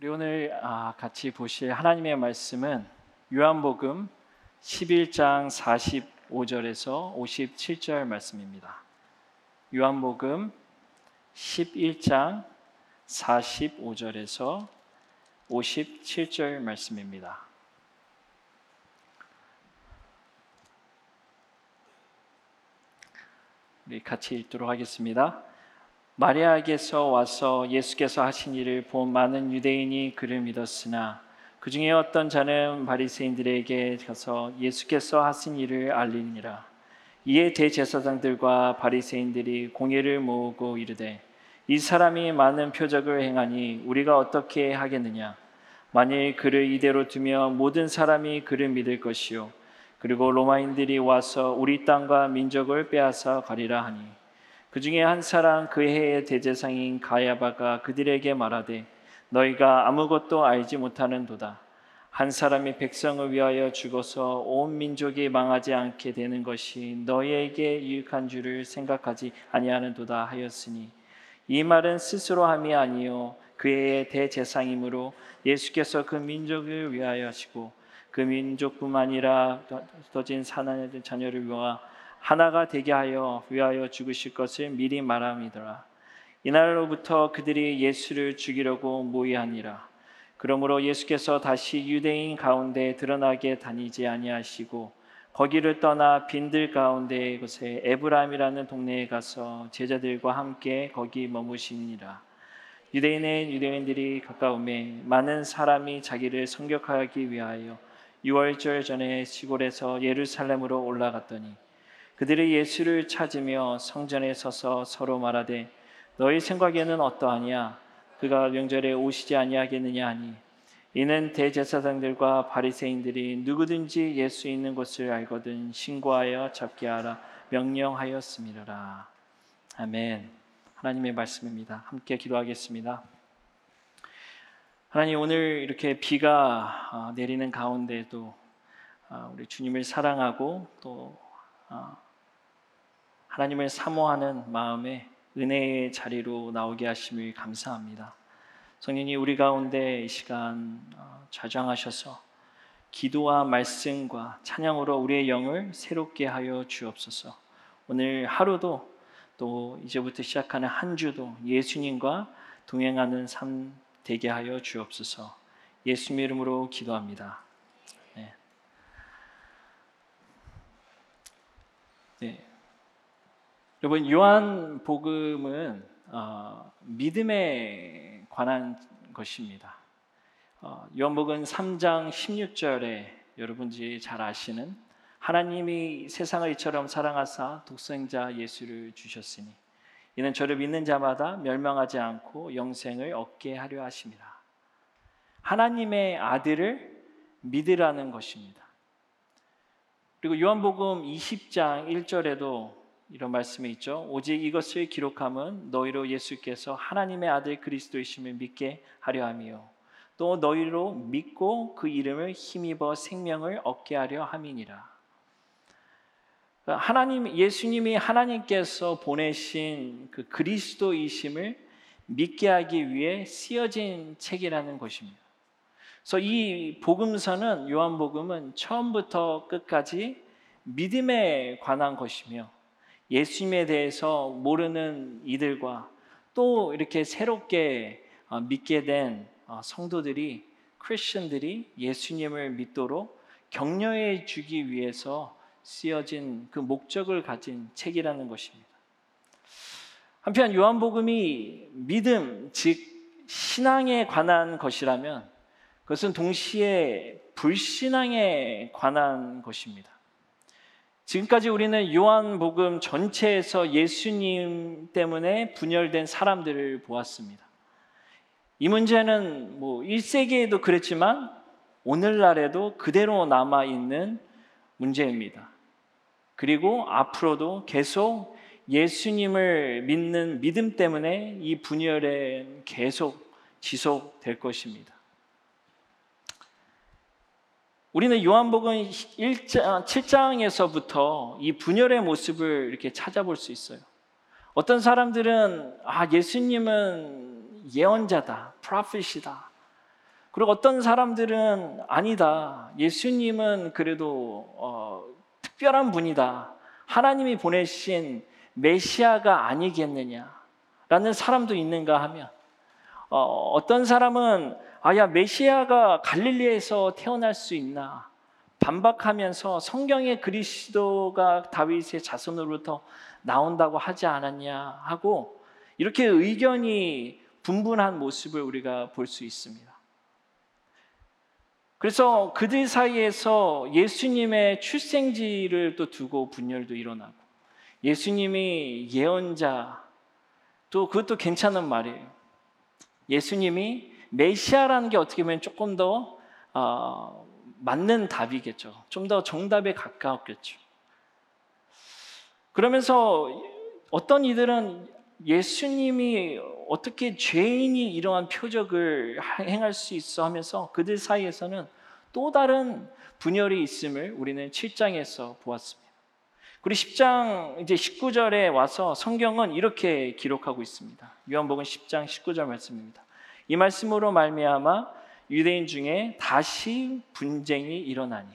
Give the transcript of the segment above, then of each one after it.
우리 오늘 아, 같이 보실 하나님의 말씀은 요한복음 11장 45절에서 57절 말씀입니다. 요한복음 11장 45절에서 57절 말씀입니다. 우리 같이 읽도록 하겠습니다. 마리아에게서 와서 예수께서 하신 일을 본 많은 유대인이 그를 믿었으나 그 중에 어떤 자는 바리새인들에게 가서 예수께서 하신 일을 알리니라. 이에 대제사장들과 바리새인들이 공예를 모으고 이르되 이 사람이 많은 표적을 행하니 우리가 어떻게 하겠느냐? 만일 그를 이대로 두면 모든 사람이 그를 믿을 것이요 그리고 로마인들이 와서 우리 땅과 민족을 빼앗아 가리라 하니 그 중에 한 사람 그 해의 대제상인 가야바가 그들에게 말하되 너희가 아무것도 알지 못하는도다. 한 사람이 백성을 위하여 죽어서 온 민족이 망하지 않게 되는 것이 너희에게 유익한 줄을 생각하지 아니하는도다 하였으니 이 말은 스스로 함이 아니요 그의 대제상이므로 예수께서 그 민족을 위하여 하시고 그 민족뿐만 아니라 더진 사나의 자녀를 위하 하나가 되게 하여 위하여 죽으실 것을 미리 말함이더라. 이날로부터 그들이 예수를 죽이려고 모의하니라. 그러므로 예수께서 다시 유대인 가운데 드러나게 다니지 아니하시고 거기를 떠나 빈들 가운데 곳에 에브라임이라는 동네에 가서 제자들과 함께 거기 머무시니라. 유대인의 유대인들이 가까움에 많은 사람이 자기를 성격하기 위하여 유월절 전에 시골에서 예루살렘으로 올라갔더니 그들이 예수를 찾으며 성전에 서서 서로 말하되 너희 생각에는 어떠하냐? 그가 명절에 오시지 아니하겠느냐 하니 이는 대제사장들과 바리새인들이 누구든지 예수 있는 곳을 알거든 신고하여 잡게 하라 명령하였음이라. 아멘. 하나님의 말씀입니다. 함께 기도하겠습니다. 하나님 오늘 이렇게 비가 어, 내리는 가운데도 어, 우리 주님을 사랑하고 또 어, 하나님을 사모하는 마음에 은혜의 자리로 나오게 하심을 감사합니다. 성령이 우리 가운데 이 시간 좌장하셔서 기도와 말씀과 찬양으로 우리의 영을 새롭게 하여 주옵소서. 오늘 하루도 또 이제부터 시작하는 한 주도 예수님과 동행하는 삶 되게 하여 주옵소서. 예수님 이름으로 기도합니다. 네. 네. 여러분 요한 복음은 어, 믿음에 관한 것입니다. 어, 요한 복음 3장 16절에 여러분들이 잘 아시는 하나님이 세상을 이처럼 사랑하사 독생자 예수를 주셨으니 이는 저를 믿는 자마다 멸망하지 않고 영생을 얻게 하려 하심이라. 하나님의 아들을 믿으라는 것입니다. 그리고 요한복음 20장 1절에도 이런 말씀이 있죠. 오직 이것을 기록함은 너희로 예수께서 하나님의 아들 그리스도이심을 믿게 하려 함이요. 또 너희로 믿고 그 이름을 힘입어 생명을 얻게 하려 함이니라. 하나님 예수님이 하나님께서 보내신 그 그리스도이심을 믿게 하기 위해 쓰여진 책이라는 것입니다. 그래서 이 복음서는 요한복음은 처음부터 끝까지 믿음에 관한 것이며 예수님에 대해서 모르는 이들과 또 이렇게 새롭게 어, 믿게 된 어, 성도들이 크리스천들이 예수님을 믿도록 격려해 주기 위해서 쓰여진 그 목적을 가진 책이라는 것입니다. 한편 요한복음이 믿음, 즉 신앙에 관한 것이라면 그것은 동시에 불신앙에 관한 것입니다. 지금까지 우리는 요한복음 전체에서 예수님 때문에 분열된 사람들을 보았습니다. 이 문제는 뭐 1세기에도 그랬지만 오늘날에도 그대로 남아 있는 문제입니다. 그리고 앞으로도 계속 예수님을 믿는 믿음 때문에 이 분열은 계속 지속될 것입니다. 우리는 요한복음 1장, 7장에서부터 이 분열의 모습을 이렇게 찾아볼 수 있어요. 어떤 사람들은 아 예수님은 예언자다, 프로핏이다. 그리고 어떤 사람들은 아니다. 예수님은 그래도 어, 특별한 분이다. 하나님이 보내신 메시아가 아니겠느냐라는 사람도 있는가 하면 어, 어떤 사람은 아야 메시아가 갈릴리에서 태어날 수 있나 반박하면서 성경의 그리스도가 다윗의 자손으로부터 나온다고 하지 않았냐 하고 이렇게 의견이 분분한 모습을 우리가 볼 수 있습니다. 그래서 그들 사이에서 예수님의 출생지를 또 두고 분열도 일어나고 예수님이 예언자 또 그것도 괜찮은 말이에요. 예수님이 메시아라는 게 어떻게 보면 조금 더 어, 맞는 답이겠죠. 좀 더 정답에 가까웠겠죠. 그러면서 어떤 이들은 예수님이 어떻게 죄인이 이러한 표적을 행할 수 있어 하면서 그들 사이에서는 또 다른 분열이 있음을 우리는 7장에서 보았습니다. 그리고 10장 이제 19절에 와서 성경은 이렇게 기록하고 있습니다. 요한복음 10장 19절 말씀입니다. 이 말씀으로 말미암아 유대인 중에 다시 분쟁이 일어나니.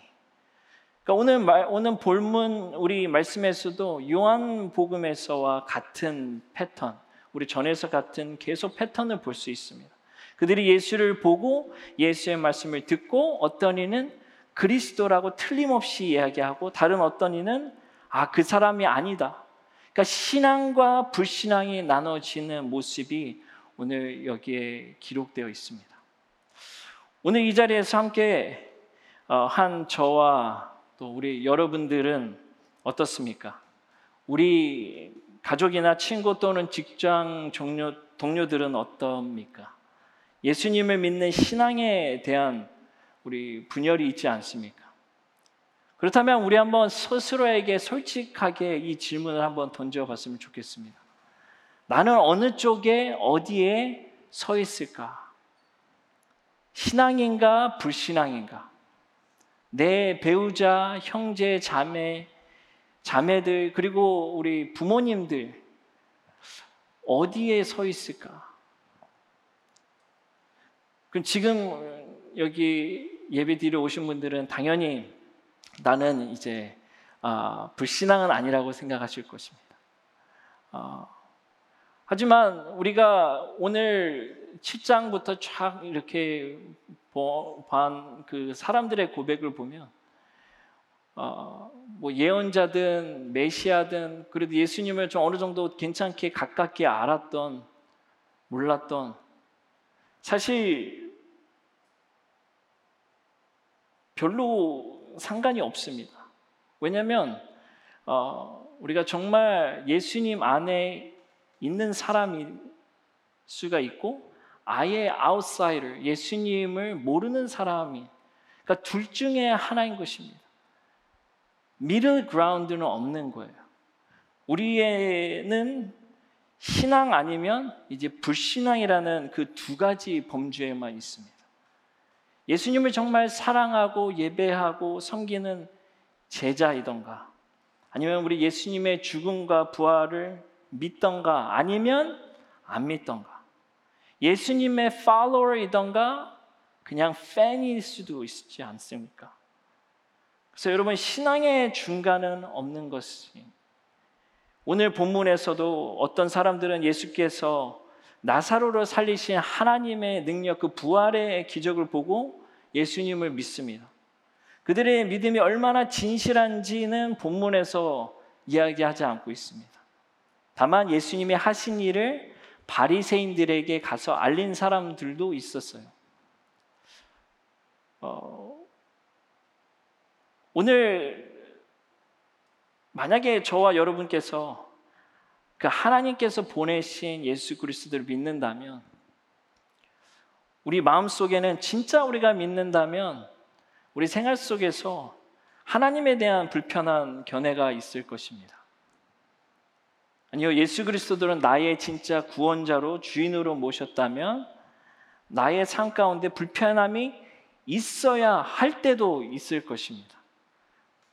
그러니까 오늘 말, 오늘 본문 우리 말씀에서도 요한 복음에서와 같은 패턴, 우리 전에서 같은 계속 패턴을 볼 수 있습니다. 그들이 예수를 보고 예수의 말씀을 듣고 어떤 이는 그리스도라고 틀림없이 이야기하고 다른 어떤 이는 아, 그 사람이 아니다. 그러니까 신앙과 불신앙이 나눠지는 모습이 오늘 여기에 기록되어 있습니다. 오늘 이 자리에서 함께 어, 한 저와 또 우리 여러분들은 어떻습니까? 우리 가족이나 친구 또는 직장 동료, 동료들은 어떻습니까? 예수님을 믿는 신앙에 대한 우리 분열이 있지 않습니까? 그렇다면 우리 한번 스스로에게 솔직하게 이 질문을 한번 던져봤으면 좋겠습니다. 나는 어느 쪽에 어디에 서 있을까? 신앙인가 불신앙인가? 내 배우자, 형제, 자매, 자매들 그리고 우리 부모님들 어디에 서 있을까? 그럼 지금 여기 예배 드리러 오신 분들은 당연히 나는 이제 아, 불신앙은 아니라고 생각하실 것입니다. 어, 하지만 우리가 오늘 7장부터 쫙 이렇게 본 그 사람들의 고백을 보면 어, 뭐 예언자든 메시아든 그래도 예수님을 좀 어느 정도 괜찮게 가깝게 알았던 몰랐던 사실 별로 상관이 없습니다. 왜냐하면 어, 우리가 정말 예수님 안에 있는 사람일 수가 있고 아예 아웃사이더 예수님을 모르는 사람이 그러니까 둘 중에 하나인 것입니다. 미들 그라운드는 없는 거예요. 우리에는 신앙 아니면 이제 불신앙이라는 그 두 가지 범주에만 있습니다. 예수님을 정말 사랑하고 예배하고 섬기는 제자이던가 아니면 우리 예수님의 죽음과 부활을 믿던가 아니면 안 믿던가 예수님의 팔로워이던가 그냥 팬일 수도 있지 않습니까? 그래서 여러분 신앙의 중간은 없는 것이 오늘 본문에서도 어떤 사람들은 예수께서 나사로를 살리신 하나님의 능력 그 부활의 기적을 보고 예수님을 믿습니다. 그들의 믿음이 얼마나 진실한지는 본문에서 이야기하지 않고 있습니다. 다만 예수님이 하신 일을 바리새인들에게 가서 알린 사람들도 있었어요. 어, 오늘 만약에 저와 여러분께서 그 하나님께서 보내신 예수 그리스도를 믿는다면 우리 마음 속에는 진짜 우리가 믿는다면 우리 생활 속에서 하나님에 대한 불편한 견해가 있을 것입니다. 아니요, 예수 그리스도들은 나의 진짜 구원자로 주인으로 모셨다면 나의 삶 가운데 불편함이 있어야 할 때도 있을 것입니다.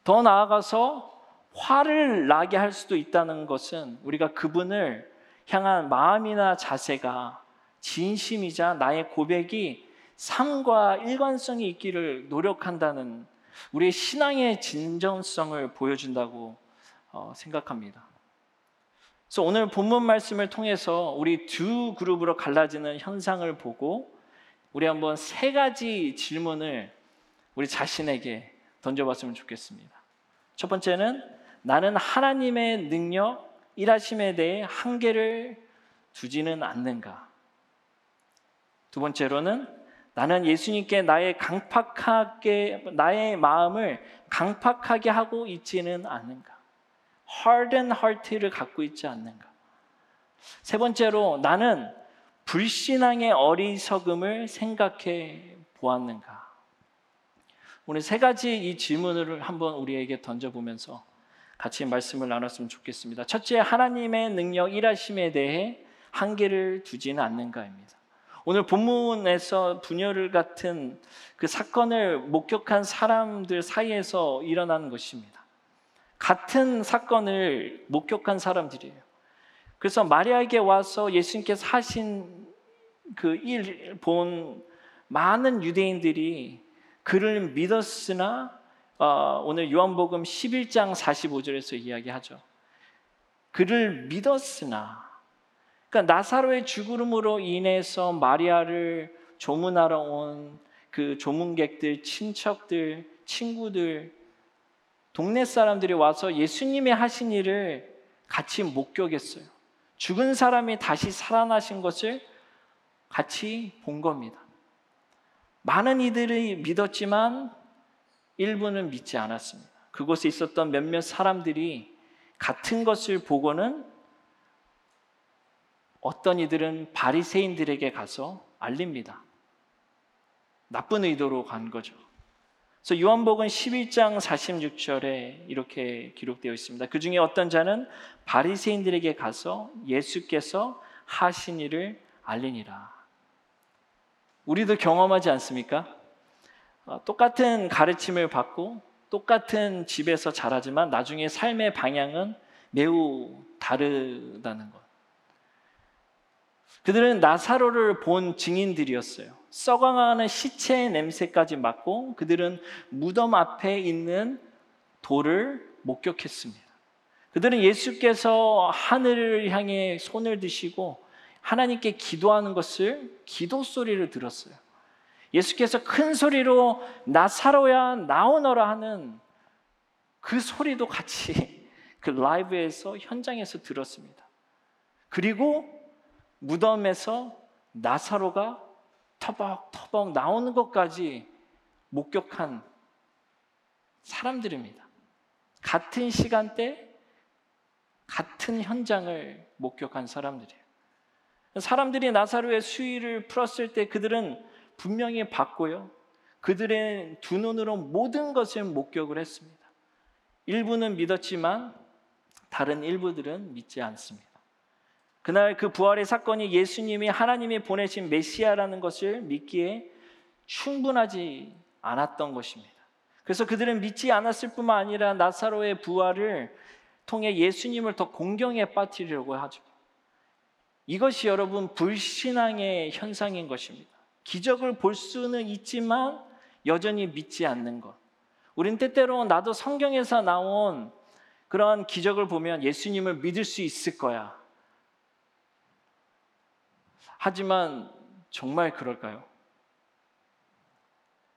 더 나아가서 화를 나게 할 수도 있다는 것은 우리가 그분을 향한 마음이나 자세가 진심이자 나의 고백이 삶과 일관성이 있기를 노력한다는 우리의 신앙의 진정성을 보여준다고 어, 생각합니다. 그래서 오늘 본문 말씀을 통해서 우리 두 그룹으로 갈라지는 현상을 보고 우리 한번 세 가지 질문을 우리 자신에게 던져봤으면 좋겠습니다. 첫 번째는 나는 하나님의 능력, 일하심에 대해 한계를 두지는 않는가? 두 번째로는 나는 예수님께 나의 강팍하게 나의 마음을 강팍하게 하고 있지는 않는가? Harden heart를 갖고 있지 않는가? 세 번째로 나는 불신앙의 어리석음을 생각해 보았는가? 오늘 세 가지 이 질문을 한번 우리에게 던져보면서 같이 말씀을 나눴으면 좋겠습니다. 첫째, 하나님의 능력 일하심에 대해 한계를 두지는 않는가입니다. 오늘 본문에서 분열을 같은 그 사건을 목격한 사람들 사이에서 일어나는 것입니다. 같은 사건을 목격한 사람들이에요. 그래서 마리아에게 와서 예수님께서 하신 그 일 본 많은 유대인들이 그를 믿었으나 어, 오늘 요한복음 11장 45절에서 이야기하죠. 그를 믿었으나 그러니까 나사로의 죽음으로 인해서 마리아를 조문하러 온 그 조문객들, 친척들, 친구들, 동네 사람들이 와서 예수님이 하신 일을 같이 목격했어요. 죽은 사람이 다시 살아나신 것을 같이 본 겁니다. 많은 이들이 믿었지만 일부는 믿지 않았습니다. 그곳에 있었던 몇몇 사람들이 같은 것을 보고는 어떤 이들은 바리새인들에게 가서 알립니다. 나쁜 의도로 간 거죠. 그래서 요한복음 11장 46절에 이렇게 기록되어 있습니다. 그 중에 어떤 자는 바리새인들에게 가서 예수께서 하신 일을 알리니라. 우리도 경험하지 않습니까? 어, 똑같은 가르침을 받고 똑같은 집에서 자라지만 나중에 삶의 방향은 매우 다르다는 것. 그들은 나사로를 본 증인들이었어요. 썩어가는 시체의 냄새까지 맡고 그들은 무덤 앞에 있는 돌을 목격했습니다. 그들은 예수께서 하늘을 향해 손을 드시고 하나님께 기도하는 것을 기도 소리를 들었어요. 예수께서 큰 소리로 나사로야 나오너라 하는 그 소리도 같이 그 라이브에서 현장에서 들었습니다. 그리고 무덤에서 나사로가 터벅터벅 나오는 것까지 목격한 사람들입니다. 같은 시간대, 같은 현장을 목격한 사람들이에요. 사람들이 나사로의 수위를 풀었을 때 그들은 분명히 봤고요. 그들의 두 눈으로 모든 것을 목격을 했습니다. 일부는 믿었지만 다른 일부들은 믿지 않습니다. 그날 그 부활의 사건이 예수님이 하나님이 보내신 메시아라는 것을 믿기에 충분하지 않았던 것입니다. 그래서 그들은 믿지 않았을 뿐만 아니라 나사로의 부활을 통해 예수님을 더 공경에 빠뜨리려고 하죠. 이것이 여러분 불신앙의 현상인 것입니다. 기적을 볼 수는 있지만 여전히 믿지 않는 것. 우린 때때로 나도 성경에서 나온 그런 기적을 보면 예수님을 믿을 수 있을 거야. 하지만 정말 그럴까요?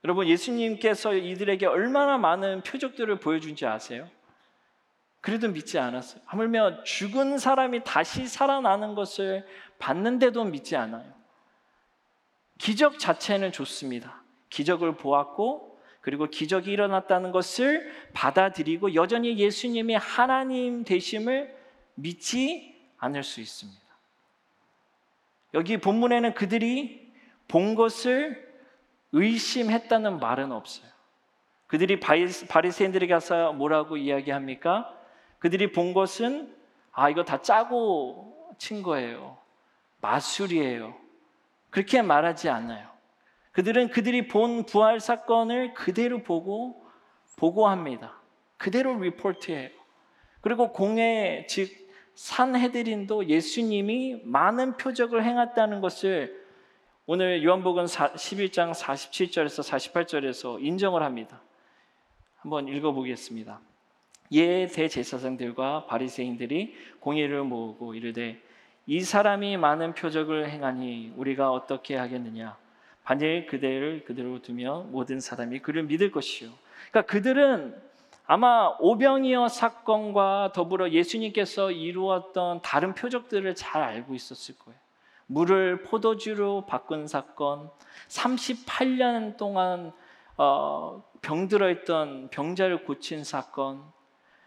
여러분, 예수님께서 이들에게 얼마나 많은 표적들을 보여준지 아세요? 그래도 믿지 않았어요. 하물며 죽은 사람이 다시 살아나는 것을 봤는데도 믿지 않아요. 기적 자체는 좋습니다. 기적을 보았고 그리고 기적이 일어났다는 것을 받아들이고 여전히 예수님이 하나님 되심을 믿지 않을 수 있습니다. 여기 본문에는 그들이 본 것을 의심했다는 말은 없어요. 그들이 바리새인들에게 가서 뭐라고 이야기합니까? 그들이 본 것은 아 이거 다 짜고 친 거예요. 마술이에요. 그렇게 말하지 않아요. 그들은 그들이 본 부활 사건을 그대로 보고 보고합니다. 그대로 리포트해요. 그리고 공회 즉 산헤드린도 예수님이 많은 표적을 행했다는 것을 오늘 요한복음 11장 47절에서 48절에서 인정을 합니다. 한번 읽어보겠습니다. 예 대제사장들과 바리새인들이 공의를 모으고 이르되 이 사람이 많은 표적을 행하니 우리가 어떻게 하겠느냐 반일 그대를 그대로 두며 모든 사람이 그를 믿을 것이요. 그러니까 그들은 아마 오병이어 사건과 더불어 예수님께서 이루었던 다른 표적들을 잘 알고 있었을 거예요. 물을 포도주로 바꾼 사건, 38년 동안 어, 병들어 있던 병자를 고친 사건,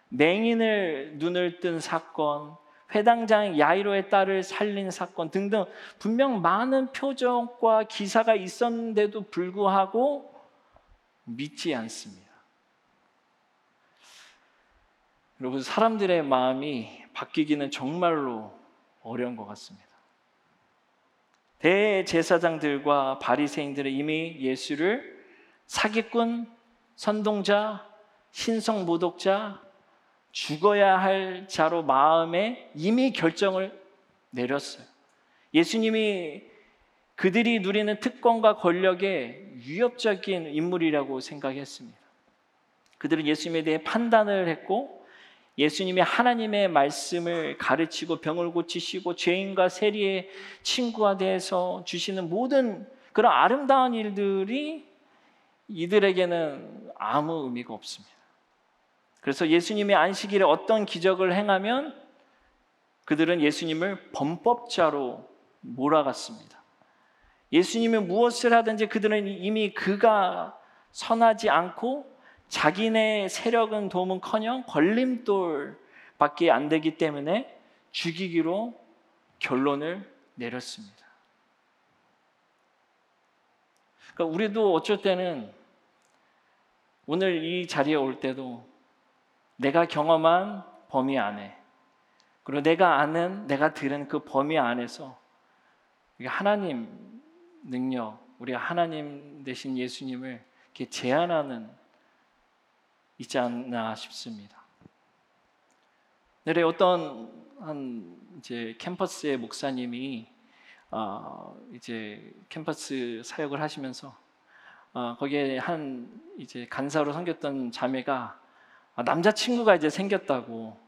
맹인을 눈을 뜬 사건, 회당장 야이로의 딸을 살린 사건 등등 분명 많은 표적과 기사가 있었는데도 불구하고 믿지 않습니다. 여러분 사람들의 마음이 바뀌기는 정말로 어려운 것 같습니다. 대제사장들과 바리새인들은 이미 예수를 사기꾼, 선동자, 신성 모독자, 죽어야 할 자로 마음에 이미 결정을 내렸어요. 예수님이 그들이 누리는 특권과 권력의 위협적인 인물이라고 생각했습니다. 그들은 예수님에 대해 판단을 했고 예수님이 하나님의 말씀을 가르치고 병을 고치시고 죄인과 세리의 친구가 돼서 주시는 모든 그런 아름다운 일들이 이들에게는 아무 의미가 없습니다. 그래서 예수님의 안식일에 어떤 기적을 행하면 그들은 예수님을 범법자로 몰아갔습니다. 예수님이 무엇을 하든지 그들은 이미 그가 선하지 않고 자기네 세력은 도움은커녕 걸림돌밖에 안 되기 때문에 죽이기로 결론을 내렸습니다. 그러니까 우리도 어쩔 때는 오늘 이 자리에 올 때도 내가 경험한 범위 안에 그리고 내가 아는 내가 들은 그 범위 안에서 하나님 능력, 우리가 하나님 대신 예수님을 이렇게 제안하는 있지 않나 싶습니다. 내래 어떤 한 이제 캠퍼스의 목사님이 어, 이제 캠퍼스 사역을 하시면서 어, 거기에 한 이제 간사로 섬겼던 자매가 아, 남자 친구가 이제 생겼다고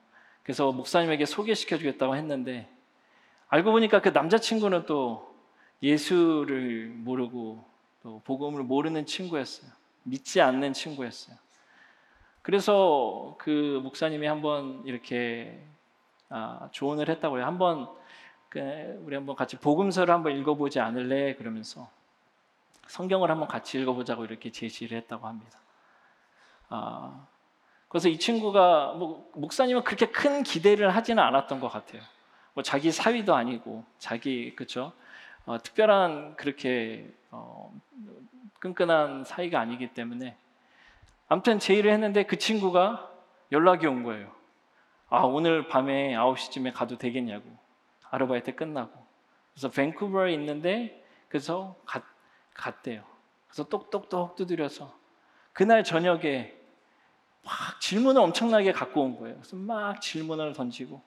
그래서 목사님에게 소개시켜 주겠다고 했는데 알고 보니까 그 남자 친구는 또 예수를 모르고 또 복음을 모르는 친구였어요. 믿지 않는 친구였어요. 그래서 그 목사님이 한번 이렇게 아, 조언을 했다고 해요. 한번 그 우리 한번 같이 복음서를 한번 읽어보지 않을래? 그러면서 성경을 한번 같이 읽어보자고 이렇게 제시를 했다고 합니다. 아, 그래서 이 친구가 뭐 목사님은 그렇게 큰 기대를 하지는 않았던 것 같아요. 뭐 자기 사위도 아니고 자기 그렇죠. 어, 특별한 그렇게 어, 끈끈한 사이가 아니기 때문에 아무튼 제의를 했는데 그 친구가 연락이 온 거예요. 아, 오늘 밤에 9시쯤에 가도 되겠냐고. 아르바이트 끝나고. 그래서 밴쿠버에 있는데 그래서 갔, 갔대요. 그래서 똑똑똑 두드려서 그날 저녁에 막 질문을 엄청나게 갖고 온 거예요. 그래서 막 질문을 던지고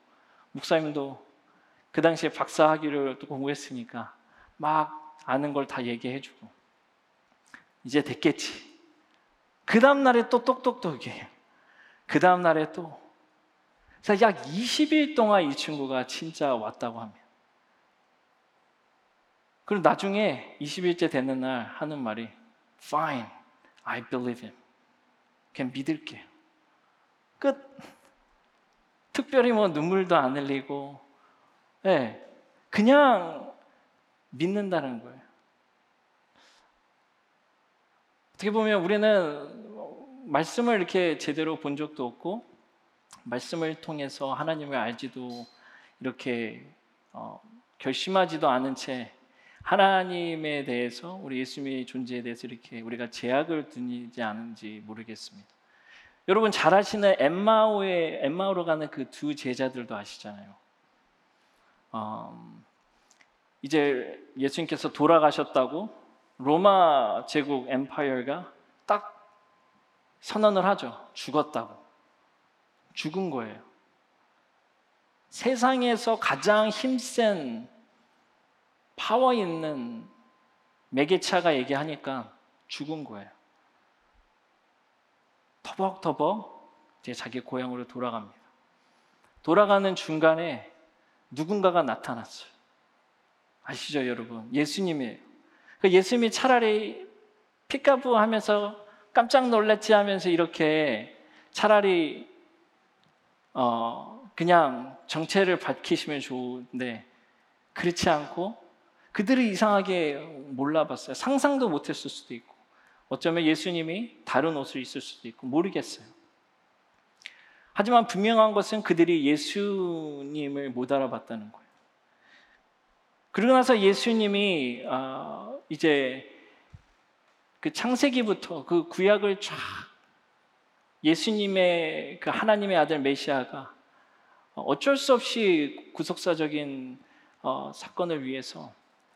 목사님도 그 당시에 박사 학위를 또 공부했으니까 막 아는 걸 다 얘기해주고 이제 됐겠지. 그 다음날에 또 똑똑똑이에요. 그 다음날에 또. 그래서 약 20일 동안 이 친구가 진짜 왔다고 합니다. 그리고 나중에 20일째 되는 날 하는 말이 Fine, I believe him. 그냥 믿을게. 끝. 특별히 뭐 눈물도 안 흘리고, 예, 네, 그냥 믿는다는 거예요. 어떻게 보면 우리는 말씀을 이렇게 제대로 본 적도 없고 말씀을 통해서 하나님을 알지도 이렇게 어, 결심하지도 않은 채 하나님에 대해서 우리 예수님의 존재에 대해서 이렇게 우리가 제약을 두지 않은지 모르겠습니다. 여러분 잘 아시는 엠마오의 엠마오로 가는 그 두 제자들도 아시잖아요. 어, 이제 예수님께서 돌아가셨다고 로마 제국 엠파이어가 딱 선언을 하죠. 죽었다고. 죽은 거예요. 세상에서 가장 힘센 파워 있는 매개차가 얘기하니까 죽은 거예요. 터벅터벅 이제 자기 고향으로 돌아갑니다. 돌아가는 중간에 누군가가 나타났어요. 아시죠, 여러분? 예수님이에요. 그 예수님이 차라리 피카부 하면서 깜짝 놀랐지 하면서 이렇게 차라리 어 그냥 정체를 밝히시면 좋은데 그렇지 않고 그들이 이상하게 몰라봤어요. 상상도 못했을 수도 있고 어쩌면 예수님이 다른 옷을 입을 수도 있고 모르겠어요. 하지만 분명한 것은 그들이 예수님을 못 알아봤다는 거예요. 그러고 나서 예수님이 어, 이제 그 창세기부터 그 구약을 쫙 예수님의 그 하나님의 아들 메시아가 어쩔 수 없이 구속사적인 어, 사건을 위해서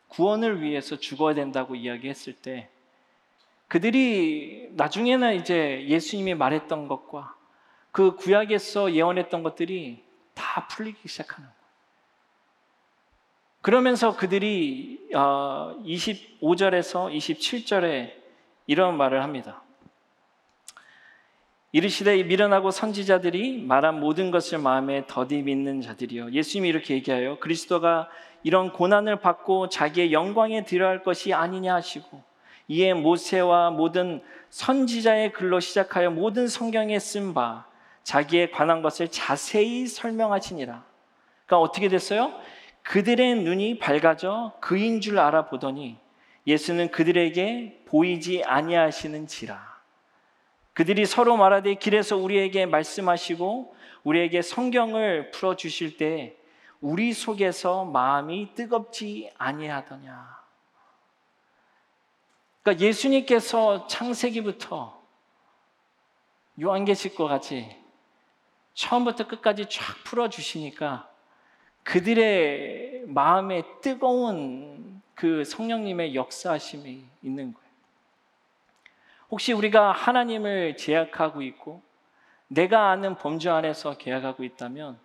구원을 위해서 죽어야 된다고 이야기했을 때 그들이 나중에는 이제 예수님이 말했던 것과 그 구약에서 예언했던 것들이 다 풀리기 시작하는 거예요. 그러면서 그들이 25절에서 어, 27절에 이런 말을 합니다. 이르시되 미련하고 선지자들이 말한 모든 것을 마음에 더디 믿는 자들이요. 예수님이 이렇게 얘기하여 그리스도가 이런 고난을 받고 자기의 영광에 들어갈 것이 아니냐 하시고 이에 모세와 모든 선지자의 글로 시작하여 모든 성경에 쓴 바 자기에 관한 것을 자세히 설명하시니라. 그러니까 어떻게 됐어요? 그들의 눈이 밝아져 그인 줄 알아보더니 예수는 그들에게 보이지 아니하시는지라. 그들이 서로 말하되 길에서 우리에게 말씀하시고 우리에게 성경을 풀어 주실 때 우리 속에서 마음이 뜨겁지 아니하더냐. 그러니까 예수님께서 창세기부터 요한계시과 같이 처음부터 끝까지 쫙 풀어 주시니까 그들의 마음에 뜨거운 그 성령님의 역사하심이 있는 거예요. 혹시 우리가 하나님을 제약하고 있고 내가 아는 범주 안에서 계약하고 있다면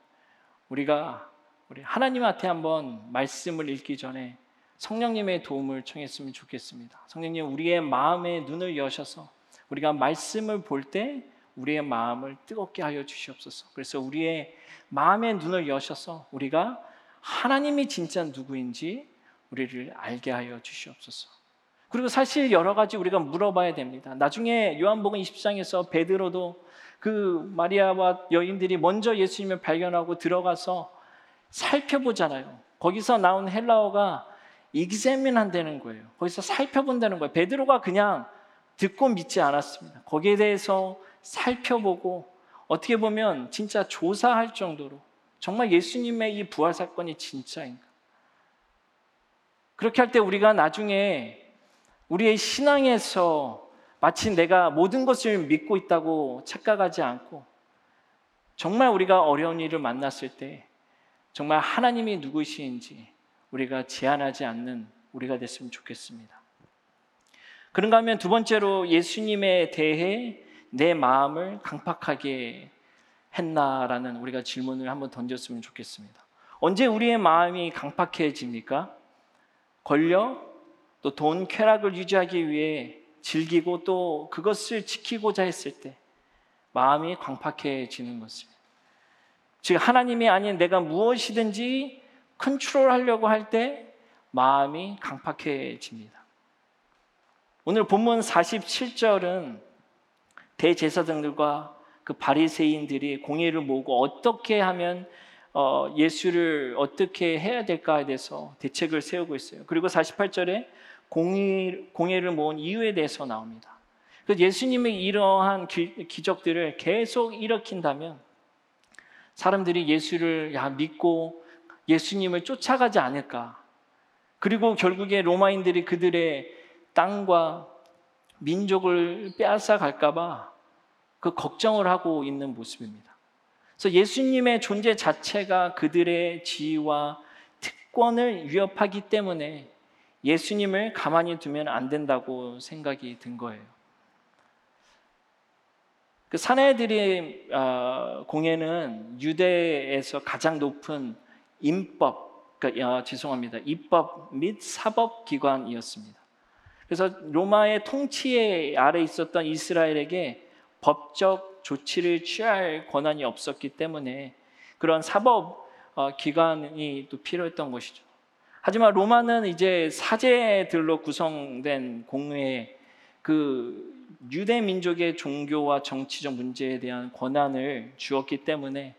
우리가 우리 하나님한테 한번 말씀을 읽기 전에 성령님의 도움을 청했으면 좋겠습니다. 성령님 우리의 마음의 눈을 여셔서 우리가 말씀을 볼 때 우리의 마음을 뜨겁게 하여 주시옵소서. 그래서 우리의 마음의 눈을 여셔서 우리가 하나님이 진짜 누구인지 우리를 알게 하여 주시옵소서. 그리고 사실 여러 가지 우리가 물어봐야 됩니다. 나중에 요한복음 20장에서 베드로도 그 마리아와 여인들이 먼저 예수님을 발견하고 들어가서 살펴보잖아요. 거기서 나온 헬라어가 익세민 한다는 거예요. 거기서 살펴본다는 거예요. 베드로가 그냥 듣고 믿지 않았습니다. 거기에 대해서 살펴보고 어떻게 보면 진짜 조사할 정도로 정말 예수님의 이 부활 사건이 진짜인가? 그렇게 할 때 우리가 나중에 우리의 신앙에서 마치 내가 모든 것을 믿고 있다고 착각하지 않고 정말 우리가 어려운 일을 만났을 때 정말 하나님이 누구신지 우리가 제한하지 않는 우리가 됐으면 좋겠습니다. 그런가 하면 두 번째로 예수님에 대해 내 마음을 강팍하게 했나라는 우리가 질문을 한번 던졌으면 좋겠습니다. 언제 우리의 마음이 강팍해집니까? 권력, 또 돈, 쾌락을 유지하기 위해 즐기고 또 그것을 지키고자 했을 때 마음이 광팍해지는 것입니다. 즉 하나님이 아닌 내가 무엇이든지 컨트롤 하려고 할 때 마음이 강팍해집니다. 오늘 본문 47절은 대제사장들과 그 바리새인들이 공예를 모으고 어떻게 하면 어, 예수를 어떻게 해야 될까에 대해서 대책을 세우고 있어요. 그리고 48절에 공예, 공예를 모은 이유에 대해서 나옵니다. 그 예수님의 이러한 기, 기적들을 계속 일으킨다면 사람들이 예수를 야, 믿고 예수님을 쫓아가지 않을까. 그리고 결국에 로마인들이 그들의 땅과 민족을 빼앗아 갈까봐 그 걱정을 하고 있는 모습입니다. 그래서 예수님의 존재 자체가 그들의 지위와 특권을 위협하기 때문에 예수님을 가만히 두면 안 된다고 생각이 든 거예요. 그 사내들의 어, 공예는 유대에서 가장 높은 임법, 그러니까, 어, 죄송합니다. 입법 및 사법 기관이었습니다. 그래서 로마의 통치 아래 있었던 이스라엘에게 법적 조치를 취할 권한이 없었기 때문에 그런 사법 어, 기관이 또 필요했던 것이죠. 하지만 로마는 이제 사제들로 구성된 공회에 그 유대 민족의 종교와 정치적 문제에 대한 권한을 주었기 때문에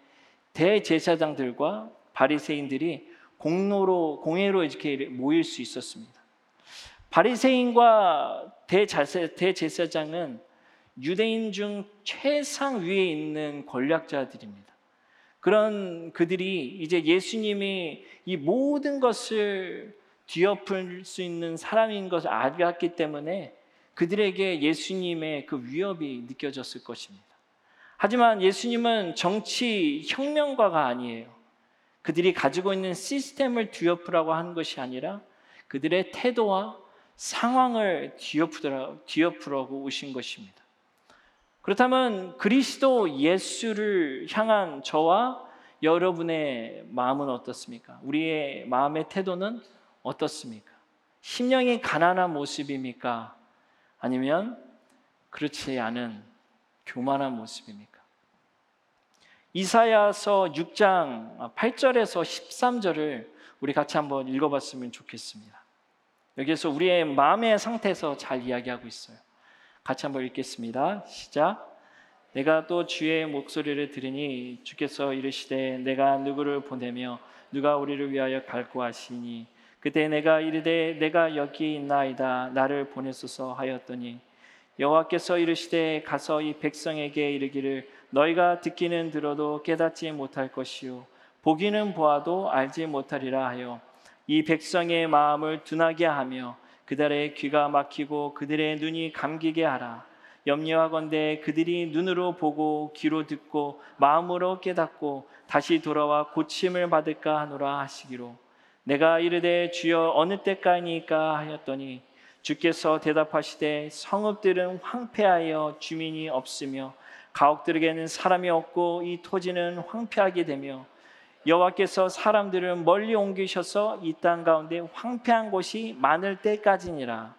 대제사장들과 바리새인들이 공로로 공회로 이렇게 모일 수 있었습니다. 바리새인과 대제사장은 유대인 중 최상 위에 있는 권력자들입니다. 그런 그들이 이제 예수님이 이 모든 것을 뒤엎을 수 있는 사람인 것을 알았기 때문에 그들에게 예수님의 그 위협이 느껴졌을 것입니다. 하지만 예수님은 정치 혁명가가 아니에요. 그들이 가지고 있는 시스템을 뒤엎으라고 하는 것이 아니라 그들의 태도와 상황을 뒤엎으라고 오신 것입니다. 그렇다면 그리스도 예수를 향한 저와 여러분의 마음은 어떻습니까? 우리의 마음의 태도는 어떻습니까? 심령이 가난한 모습입니까? 아니면 그렇지 않은 교만한 모습입니까? 이사야서 6장 8절에서 13절을 우리 같이 한번 읽어봤으면 좋겠습니다. 여기에서 우리의 마음의 상태에서 잘 이야기하고 있어요. 같이 한번 읽겠습니다. 시작. 내가 또 주의 목소리를 들으니 주께서 이르시되 내가 누구를 보내며 누가 우리를 위하여 갈고 하시니 그때 내가 이르되 내가 여기 있나이다 나를 보내소서 하였더니 여호와께서 이르시되 가서 이 백성에게 이르기를 너희가 듣기는 들어도 깨닫지 못할 것이요 보기는 보아도 알지 못하리라 하여 이 백성의 마음을 둔하게 하며 그들의 귀가 막히고 그들의 눈이 감기게 하라. 염려하건대 그들이 눈으로 보고 귀로 듣고 마음으로 깨닫고 다시 돌아와 고침을 받을까 하노라 하시기로 내가 이르되 주여 어느 때까지니까 하였더니 주께서 대답하시되 성읍들은 황폐하여 주민이 없으며 가옥들에게는 사람이 없고 이 토지는 황폐하게 되며 여호와께서 사람들을 멀리 옮기셔서 이 땅 가운데 황폐한 곳이 많을 때까지니라.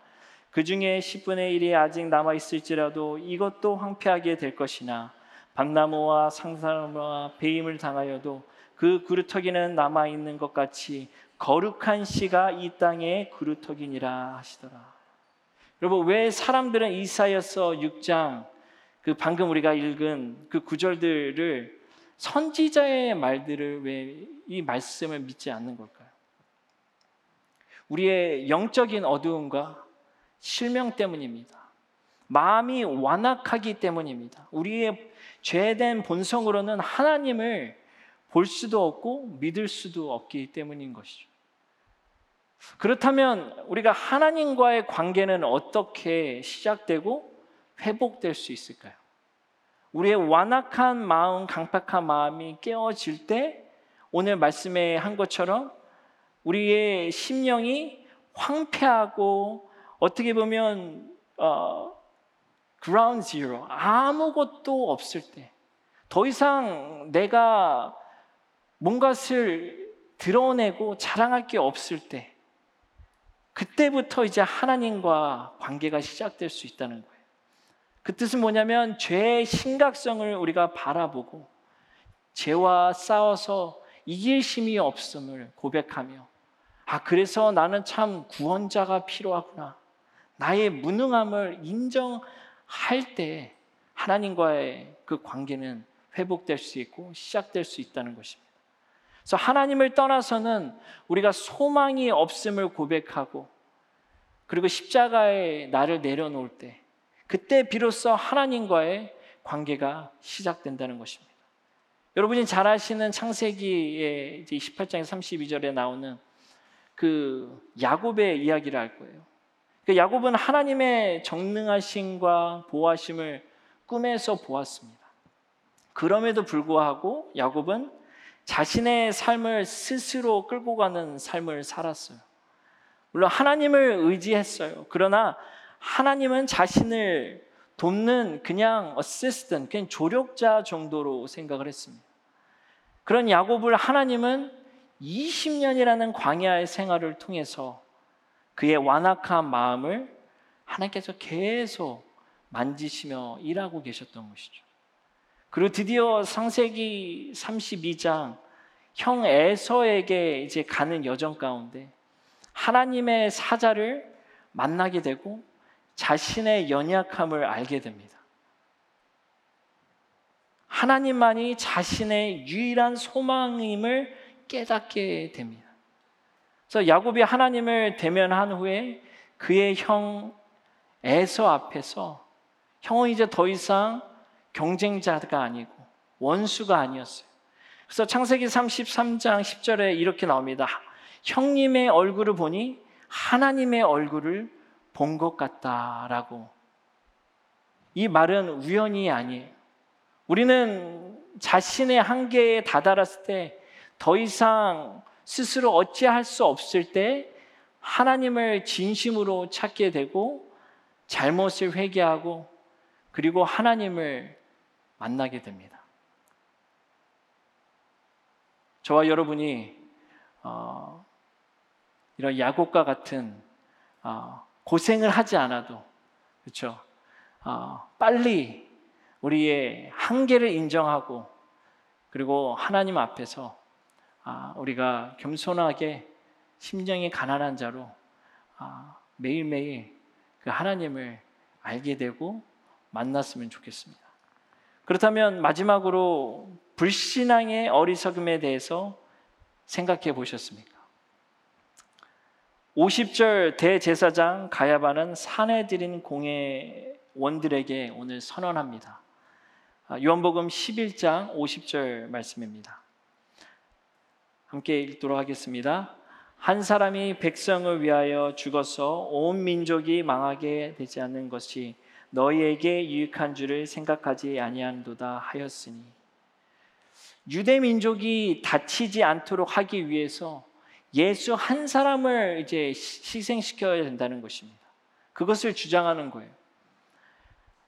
그 중에 10분의 1이 아직 남아 있을지라도 이것도 황폐하게 될 것이나 밤나무와 상사나무와 배임을 당하여도 그 그루터기는 남아 있는 것 같이 거룩한 씨가 이 땅의 그루터기니라 하시더라. 여러분 왜 사람들은 이사야서 6장 그 방금 우리가 읽은 그 구절들을 선지자의 말들을 왜 이 말씀을 믿지 않는 걸까요? 우리의 영적인 어두움과 실명 때문입니다. 마음이 완악하기 때문입니다. 우리의 죄된 본성으로는 하나님을 볼 수도 없고 믿을 수도 없기 때문인 것이죠. 그렇다면 우리가 하나님과의 관계는 어떻게 시작되고 회복될 수 있을까요? 우리의 완악한 마음, 강팍한 마음이 깨어질 때 오늘 말씀에 한 것처럼 우리의 심령이 황폐하고 어떻게 보면 어, ground zero 아무것도 없을 때 더 이상 내가 뭔가를 드러내고 자랑할 게 없을 때 그때부터 이제 하나님과 관계가 시작될 수 있다는 거예요. 그 뜻은 뭐냐면 죄의 심각성을 우리가 바라보고 죄와 싸워서 이길 힘이 없음을 고백하며 아 그래서 나는 참 구원자가 필요하구나. 나의 무능함을 인정할 때 하나님과의 그 관계는 회복될 수 있고 시작될 수 있다는 것입니다. 그래서 하나님을 떠나서는 우리가 소망이 없음을 고백하고 그리고 십자가에 나를 내려놓을 때 그때 비로소 하나님과의 관계가 시작된다는 것입니다. 여러분이 잘 아시는 창세기의 18장의 32절에 나오는 그 야곱의 이야기를 알 거예요. 그 야곱은 하나님의 정능하심과 보호하심을 꿈에서 보았습니다. 그럼에도 불구하고 야곱은 자신의 삶을 스스로 끌고 가는 삶을 살았어요. 물론 하나님을 의지했어요. 그러나 하나님은 자신을 돕는 그냥 어시스턴, 그냥 조력자 정도로 생각을 했습니다. 그런 야곱을 하나님은 20년이라는 광야의 생활을 통해서 그의 완악한 마음을 하나님께서 계속 만지시며 일하고 계셨던 것이죠. 그리고 드디어 상세기 32장 형 에서에게 이제 가는 여정 가운데 하나님의 사자를 만나게 되고 자신의 연약함을 알게 됩니다. 하나님만이 자신의 유일한 소망임을 깨닫게 됩니다. 그래서 야곱이 하나님을 대면한 후에 그의 형 에서 앞에서 형은 이제 더 이상 경쟁자가 아니고 원수가 아니었어요. 그래서 창세기 33장 10절에 이렇게 나옵니다. 형님의 얼굴을 보니 하나님의 얼굴을 본 것 같다라고. 이 말은 우연이 아니에요. 우리는 자신의 한계에 다다랐을 때 더 이상 스스로 어찌할 수 없을 때 하나님을 진심으로 찾게 되고 잘못을 회개하고 그리고 하나님을 만나게 됩니다. 저와 여러분이 어, 이런 야곱과 같은 어, 고생을 하지 않아도 그렇죠. 어, 빨리 우리의 한계를 인정하고 그리고 하나님 앞에서 아, 우리가 겸손하게 심령이 가난한 자로 아, 매일매일 그 하나님을 알게 되고 만났으면 좋겠습니다. 그렇다면 마지막으로 불신앙의 어리석음에 대해서 생각해 보셨습니까? 50절 대제사장 가야바는 산에 들인 공예원들에게 오늘 선언합니다. 아, 요한복음 11장 50절 말씀입니다. 함께 읽도록 하겠습니다. 한 사람이 백성을 위하여 죽어서 온 민족이 망하게 되지 않는 것이 너희에게 유익한 줄을 생각하지 아니한도다 하였으니 유대 민족이 다치지 않도록 하기 위해서 예수 한 사람을 이제 희생시켜야 된다는 것입니다. 그것을 주장하는 거예요.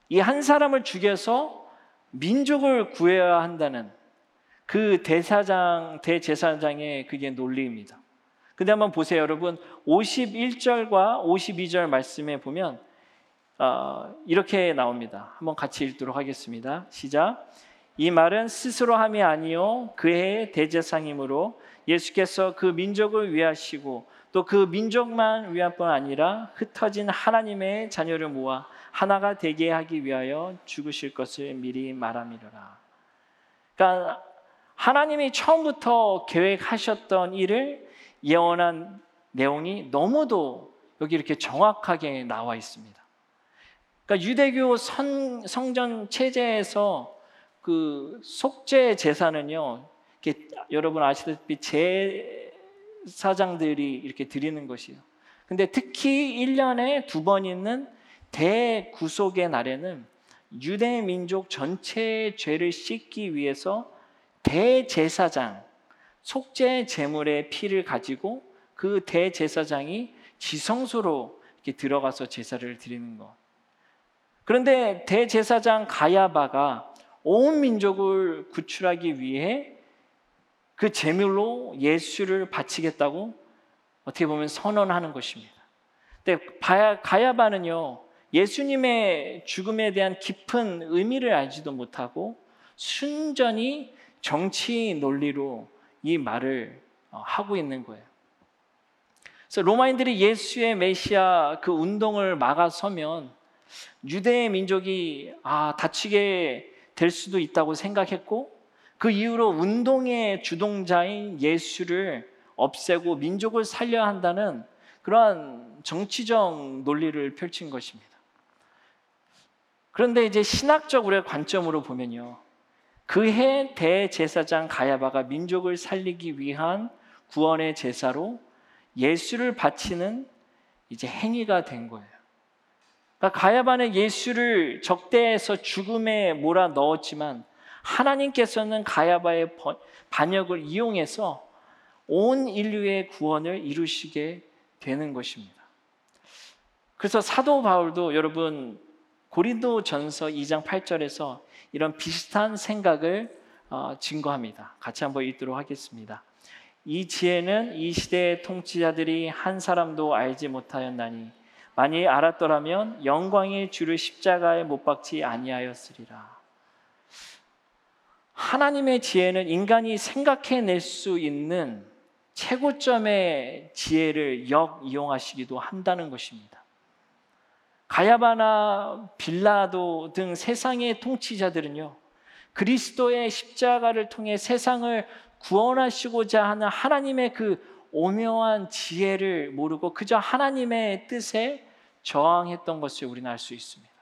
이 한 사람을 죽여서 민족을 구해야 한다는 그 대사장, 대제사장의 그게 논리입니다. 근데 한번 보세요, 여러분. 51절과 52절 말씀에 보면 어, 이렇게 나옵니다. 한번 같이 읽도록 하겠습니다. 시작. 이 말은 스스로 함이 아니요 그의 대제상이므로 예수께서 그 민족을 위하시고 또 그 민족만 위한 뿐 아니라 흩어진 하나님의 자녀를 모아 하나가 되게 하기 위하여 죽으실 것을 미리 말함이로라. 그러니까 하나님이 처음부터 계획하셨던 일을 예언한 내용이 너무도 여기 이렇게 정확하게 나와 있습니다. 그러니까 유대교 선, 성전 체제에서 그 속죄 제사는요, 여러분 아시다시피 제사장들이 이렇게 드리는 것이에요. 근데 특히 1년에 두 번 있는 대구속의 날에는 유대 민족 전체의 죄를 씻기 위해서 대제사장, 속죄 제물의 피를 가지고 그 대제사장이 지성소로 이렇게 들어가서 제사를 드리는 것. 그런데 대제사장 가야바가 온 민족을 구출하기 위해 그 제물로 예수를 바치겠다고 어떻게 보면 선언하는 것입니다. 근데 가야바는요, 예수님의 죽음에 대한 깊은 의미를 알지도 못하고 순전히 정치 논리로 이 말을 어, 하고 있는 거예요. 그래서 로마인들이 예수의 메시아 그 운동을 막아서면 유대 민족이 아 다치게 될 수도 있다고 생각했고 그 이후로 운동의 주동자인 예수를 없애고 민족을 살려야 한다는 그러한 정치적 논리를 펼친 것입니다. 그런데 이제 신학적 우리의 관점으로 보면요. 그해 대제사장 가야바가 민족을 살리기 위한 구원의 제사로 예수를 바치는 이제 행위가 된 거예요. 그러니까 가야바는 예수를 적대에서 죽음에 몰아 넣었지만 하나님께서는 가야바의 반역을 이용해서 온 인류의 구원을 이루시게 되는 것입니다. 그래서 사도 바울도 여러분 고린도 전서 2장 8절에서 이런 비슷한 생각을 어, 증거합니다. 같이 한번 읽도록 하겠습니다. 이 지혜는 이 시대의 통치자들이 한 사람도 알지 못하였나니 만일 알았더라면 영광의 주를 십자가에 못 박지 아니하였으리라. 하나님의 지혜는 인간이 생각해낼 수 있는 최고점의 지혜를 역 이용하시기도 한다는 것입니다. 가야바나 빌라도 등 세상의 통치자들은요, 그리스도의 십자가를 통해 세상을 구원하시고자 하는 하나님의 그 오묘한 지혜를 모르고 그저 하나님의 뜻에 저항했던 것을 우리는 알 수 있습니다.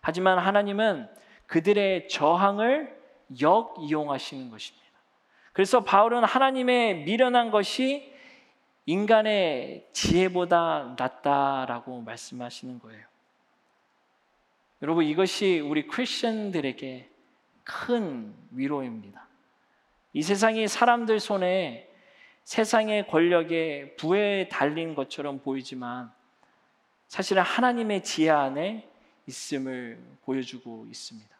하지만 하나님은 그들의 저항을 역이용하시는 것입니다. 그래서 바울은 하나님의 미련한 것이 인간의 지혜보다 낫다라고 말씀하시는 거예요. 여러분 이것이 우리 크리스천들에게 큰 위로입니다. 이 세상이 사람들 손에 세상의 권력에 부에 달린 것처럼 보이지만 사실은 하나님의 지혜 안에 있음을 보여주고 있습니다.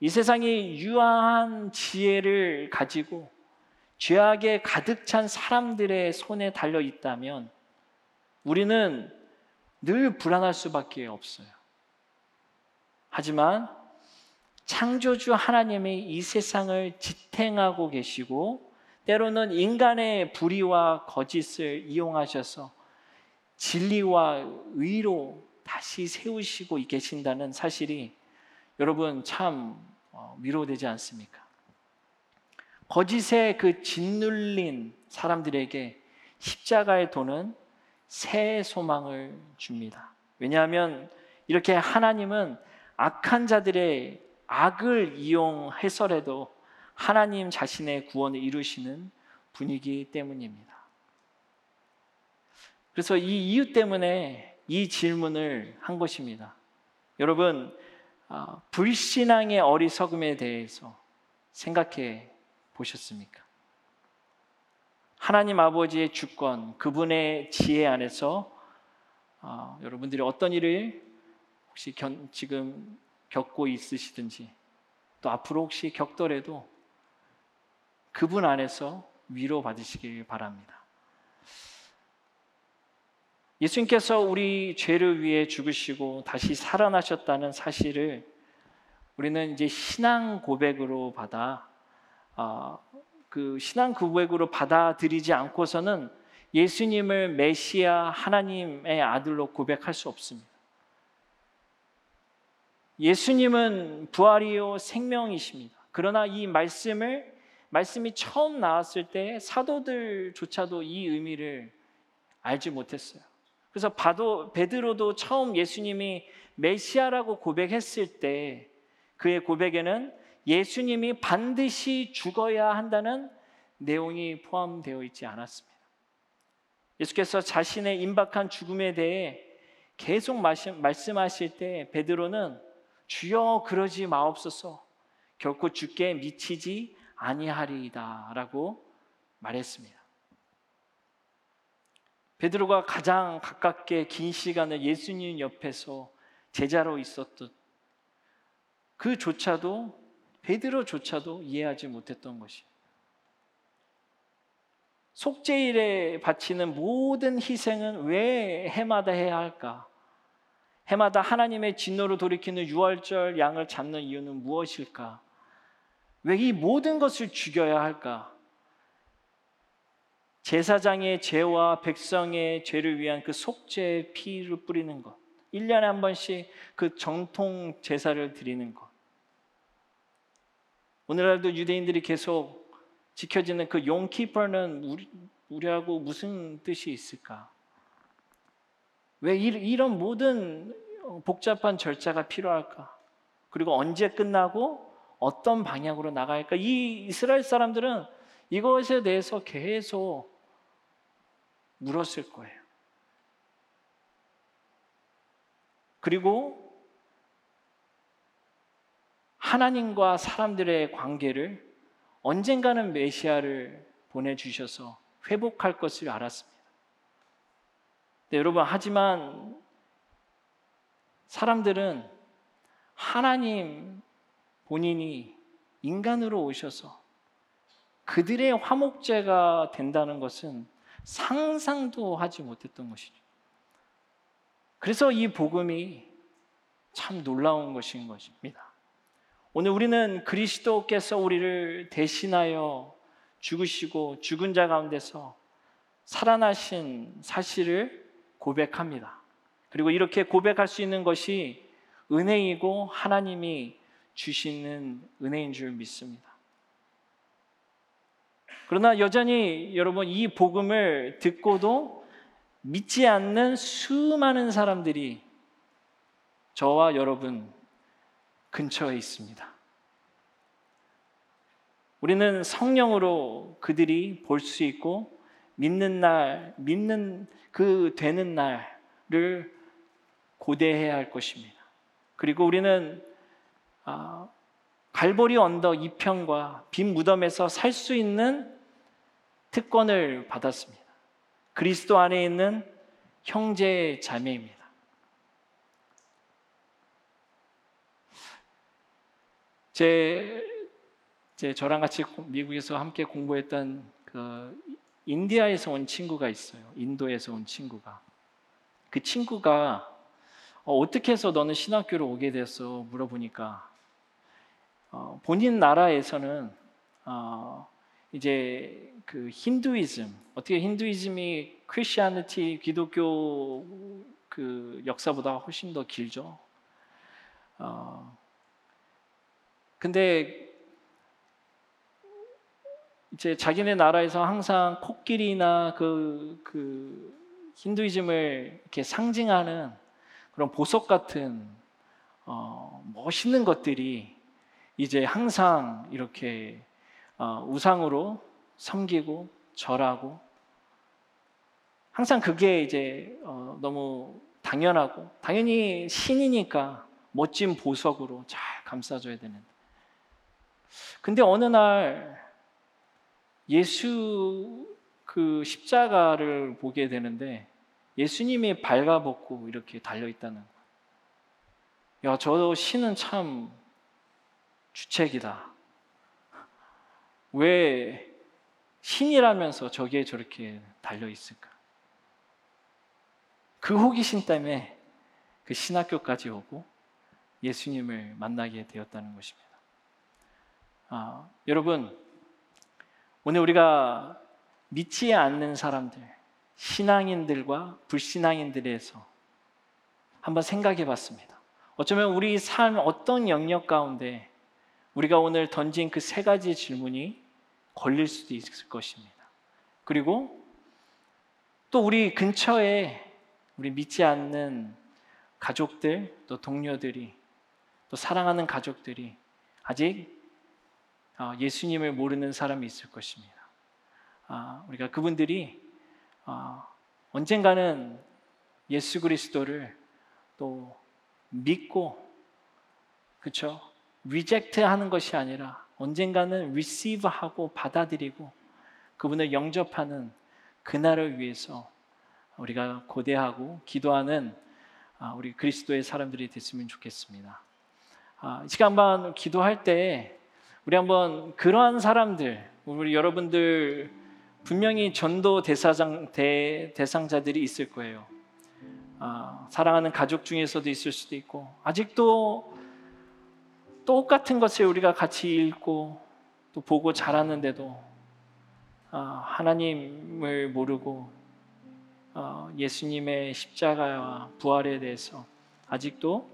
이 세상이 유아한 지혜를 가지고 죄악에 가득 찬 사람들의 손에 달려 있다면 우리는 늘 불안할 수밖에 없어요. 하지만 창조주 하나님이 이 세상을 지탱하고 계시고 때로는 인간의 불의와 거짓을 이용하셔서 진리와 의로 다시 세우시고 계신다는 사실이 여러분 참 어, 위로되지 않습니까? 거짓의 그 짓눌린 사람들에게 십자가의 도는 새 소망을 줍니다. 왜냐하면 이렇게 하나님은 악한 자들의 악을 이용해서라도 하나님 자신의 구원을 이루시는 분이기 때문입니다. 그래서 이 이유 때문에 이 질문을 한 것입니다. 여러분, 아, 불신앙의 어리석음에 대해서 생각해 보셨습니까? 하나님 아버지의 주권, 그분의 지혜 안에서 어, 여러분들이 어떤 일을 혹시 견, 지금 겪고 있으시든지 또 앞으로 혹시 겪더라도 그분 안에서 위로 받으시길 바랍니다. 예수님께서 우리 죄를 위해 죽으시고 다시 살아나셨다는 사실을 우리는 이제 신앙 고백으로 받아 어, 그 신앙 고백으로 받아들이지 않고서는 예수님을 메시아 하나님의 아들로 고백할 수 없습니다. 예수님은 부활이요 생명이십니다. 그러나 이 말씀을 말씀이 처음 나왔을 때 사도들조차도 이 의미를 알지 못했어요. 그래서 바도 베드로도 처음 예수님이 메시아라고 고백했을 때 그의 고백에는 예수님이 반드시 죽어야 한다는 내용이 포함되어 있지 않았습니다. 예수께서 자신의 임박한 죽음에 대해 계속 말씀하실 때 베드로는 주여 그러지 마옵소서 결코 죽게 미치지 아니하리이다라고 말했습니다. 베드로가 가장 가깝게 긴 시간을 예수님 옆에서 제자로 있었듯 그조차도 베드로조차도 이해하지 못했던 것이 속죄일에 바치는 모든 희생은 왜 해마다 해야 할까? 해마다 하나님의 진노를 돌이키는 유월절 양을 잡는 이유는 무엇일까? 왜 이 모든 것을 죽여야 할까? 제사장의 죄와 백성의 죄를 위한 그 속죄의 피를 뿌리는 것. 1년에 한 번씩 그 정통 제사를 드리는 것. 오늘날도 유대인들이 계속 지켜지는 그 용키퍼는 우리, 우리하고 무슨 뜻이 있을까? 왜 이런 모든 복잡한 절차가 필요할까? 그리고 언제 끝나고 어떤 방향으로 나갈까? 이 이스라엘 사람들은 이것에 대해서 계속 물었을 거예요. 그리고 하나님과 사람들의 관계를 언젠가는 메시아를 보내주셔서 회복할 것을 알았습니다. 네, 여러분, 하지만 사람들은 하나님 본인이 인간으로 오셔서 그들의 화목제가 된다는 것은 상상도 하지 못했던 것이죠. 그래서 이 복음이 참 놀라운 것인 것입니다. 오늘 우리는 그리스도께서 우리를 대신하여 죽으시고 죽은 자 가운데서 살아나신 사실을 고백합니다. 그리고 이렇게 고백할 수 있는 것이 은혜이고 하나님이 주시는 은혜인 줄 믿습니다. 그러나 여전히 여러분 이 복음을 듣고도 믿지 않는 수많은 사람들이 저와 여러분 근처에 있습니다. 우리는 성령으로 그들이 볼 수 있고 믿는 날, 믿는 그 되는 날을 고대해야 할 것입니다. 그리고 우리는 아, 갈보리 언덕 이편과 빈 무덤에서 살 수 있는 특권을 받았습니다. 그리스도 안에 있는 형제 자매입니다. 제, 제 저랑 같이 미국에서 함께 공부했던 그 인디아에서 온 친구가 있어요. 인도에서 온 친구가. 그 친구가 어, 떻게 해서 너는 신학교를 오게 됐어? 물어보니까 어, 본인 나라에서는 어, 이제 그 힌두이즘 어떻게 힌두이즘이 크리스천티 기독교 그 역사보다 훨씬 더 길죠. 어, 근데 이제 자기네 나라에서 항상 코끼리나 그, 그 힌두이즘을 이렇게 상징하는 그런 보석 같은 어, 멋있는 것들이 이제 항상 이렇게 어, 우상으로 섬기고 절하고 항상 그게 이제 어, 너무 당연하고 당연히 신이니까 멋진 보석으로 잘 감싸줘야 되는데 근데 어느 날 예수 그 십자가를 보게 되는데 예수님이 발가벗고 이렇게 달려 있다는 야, 저 신은 참 주책이다. 왜 신이라면서 저기에 저렇게 달려 있을까? 그 호기심 때문에 그 신학교까지 오고 예수님을 만나게 되었다는 것입니다. 아, 여러분, 오늘 우리가 믿지 않는 사람들, 신앙인들과 불신앙인들에서 한번 생각해 봤습니다. 어쩌면 우리 삶 어떤 영역 가운데 우리가 오늘 던진 그 세 가지 질문이 걸릴 수도 있을 것입니다. 그리고 또 우리 근처에 우리 믿지 않는 가족들, 또 동료들이, 또 사랑하는 가족들이 아직 어, 예수님을 모르는 사람이 있을 것입니다. 아, 우리가 그분들이 어, 언젠가는 예수 그리스도를 또 믿고 그렇죠? reject 하는 것이 아니라 언젠가는 receive 하고 받아들이고 그분을 영접하는 그날을 위해서 우리가 고대하고 기도하는 아, 우리 그리스도의 사람들이 됐으면 좋겠습니다. 아, 이 시간 반 기도할 때 우리 한번 그러한 사람들, 우리 여러분들 분명히 전도 대사장 대, 대상자들이 있을 거예요. 아, 사랑하는 가족 중에서도 있을 수도 있고 아직도 똑같은 것을 우리가 같이 읽고 또 보고 자랐는데도 아, 하나님을 모르고 아, 예수님의 십자가와 부활에 대해서 아직도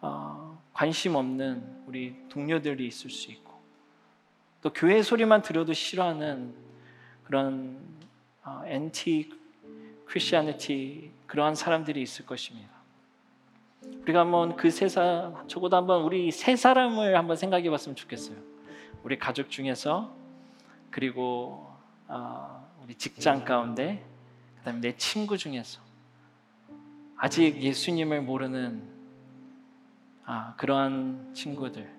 아, 관심 없는 우리 동료들이 있을 수 있고 또 교회 소리만 들어도 싫어하는 그런 엔티 크리스천티 그러한 사람들이 있을 것입니다. 우리가 한번 그 세사 적어도 한번 우리 세 사람을 한번 생각해 봤으면 좋겠어요. 우리 가족 중에서 그리고 어, 우리 직장 가운데 그 다음에 내 친구 중에서 아직 예수님을 모르는 아, 그러한 친구들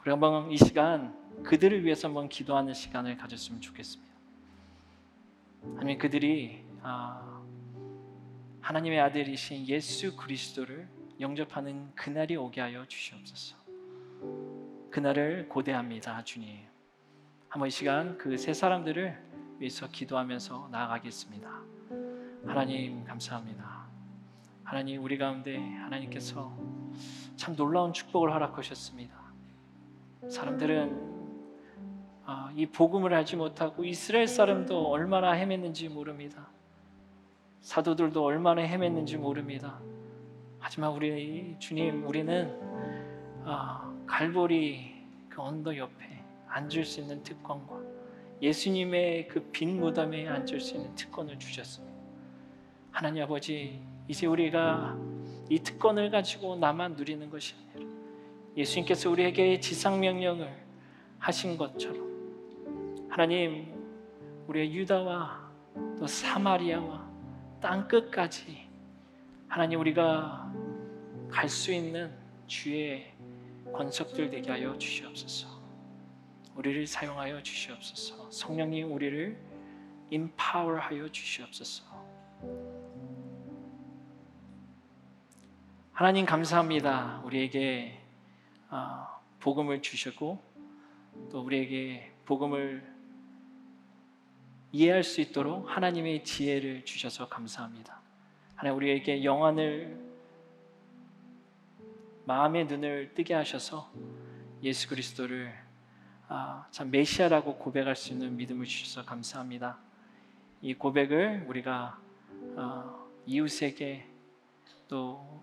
우리 한번 이 시간 그들을 위해서 한번 기도하는 시간을 가졌으면 좋겠습니다. 아니면 그들이 아, 하나님의 아들이신 예수 그리스도를 영접하는 그날이 오게 하여 주시옵소서. 그날을 고대합니다, 주님. 한번 이 시간 그 세 사람들을 위해서 기도하면서 나아가겠습니다. 하나님 감사합니다. 하나님 우리 가운데 하나님께서 참 놀라운 축복을 허락하셨습니다. 사람들은 아, 이 복음을 알지 못하고 이스라엘 사람도 얼마나 헤맸는지 모릅니다. 사도들도 얼마나 헤맸는지 모릅니다. 하지만 우리 주님 우리는 아, 갈보리 그 언덕 옆에 앉을 수 있는 특권과 예수님의 그 빈 무덤에 앉을 수 있는 특권을 주셨습니다. 하나님 아버지 이제 우리가 이 특권을 가지고 나만 누리는 것이 아니라 예수님께서 우리에게 지상 명령을 하신 것처럼 하나님 우리의 유다와 또 사마리아와 땅 끝까지 하나님 우리가 갈 수 있는 주의 권속들 되게 하여 주시옵소서. 우리를 사용하여 주시옵소서. 성령님 우리를 임파워하여 주시옵소서. 하나님 감사합니다. 우리에게 아, 복음을 주셨고 또 우리에게 복음을 이해할 수 있도록 하나님의 지혜를 주셔서 감사합니다. 하나님 우리에게 영안을 마음의 눈을 뜨게 하셔서 예수 그리스도를 아, 참 메시아라고 고백할 수 있는 믿음을 주셔서 감사합니다. 이 고백을 우리가 어, 이웃에게 또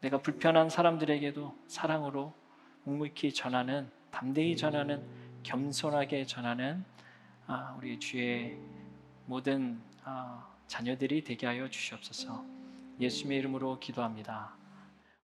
내가 불편한 사람들에게도 사랑으로 묵묵히 전하는 담대히 전하는 겸손하게 전하는 아, 우리 주의 모든 아, 자녀들이 되게 하여 주시옵소서. 예수님의 이름으로 기도합니다.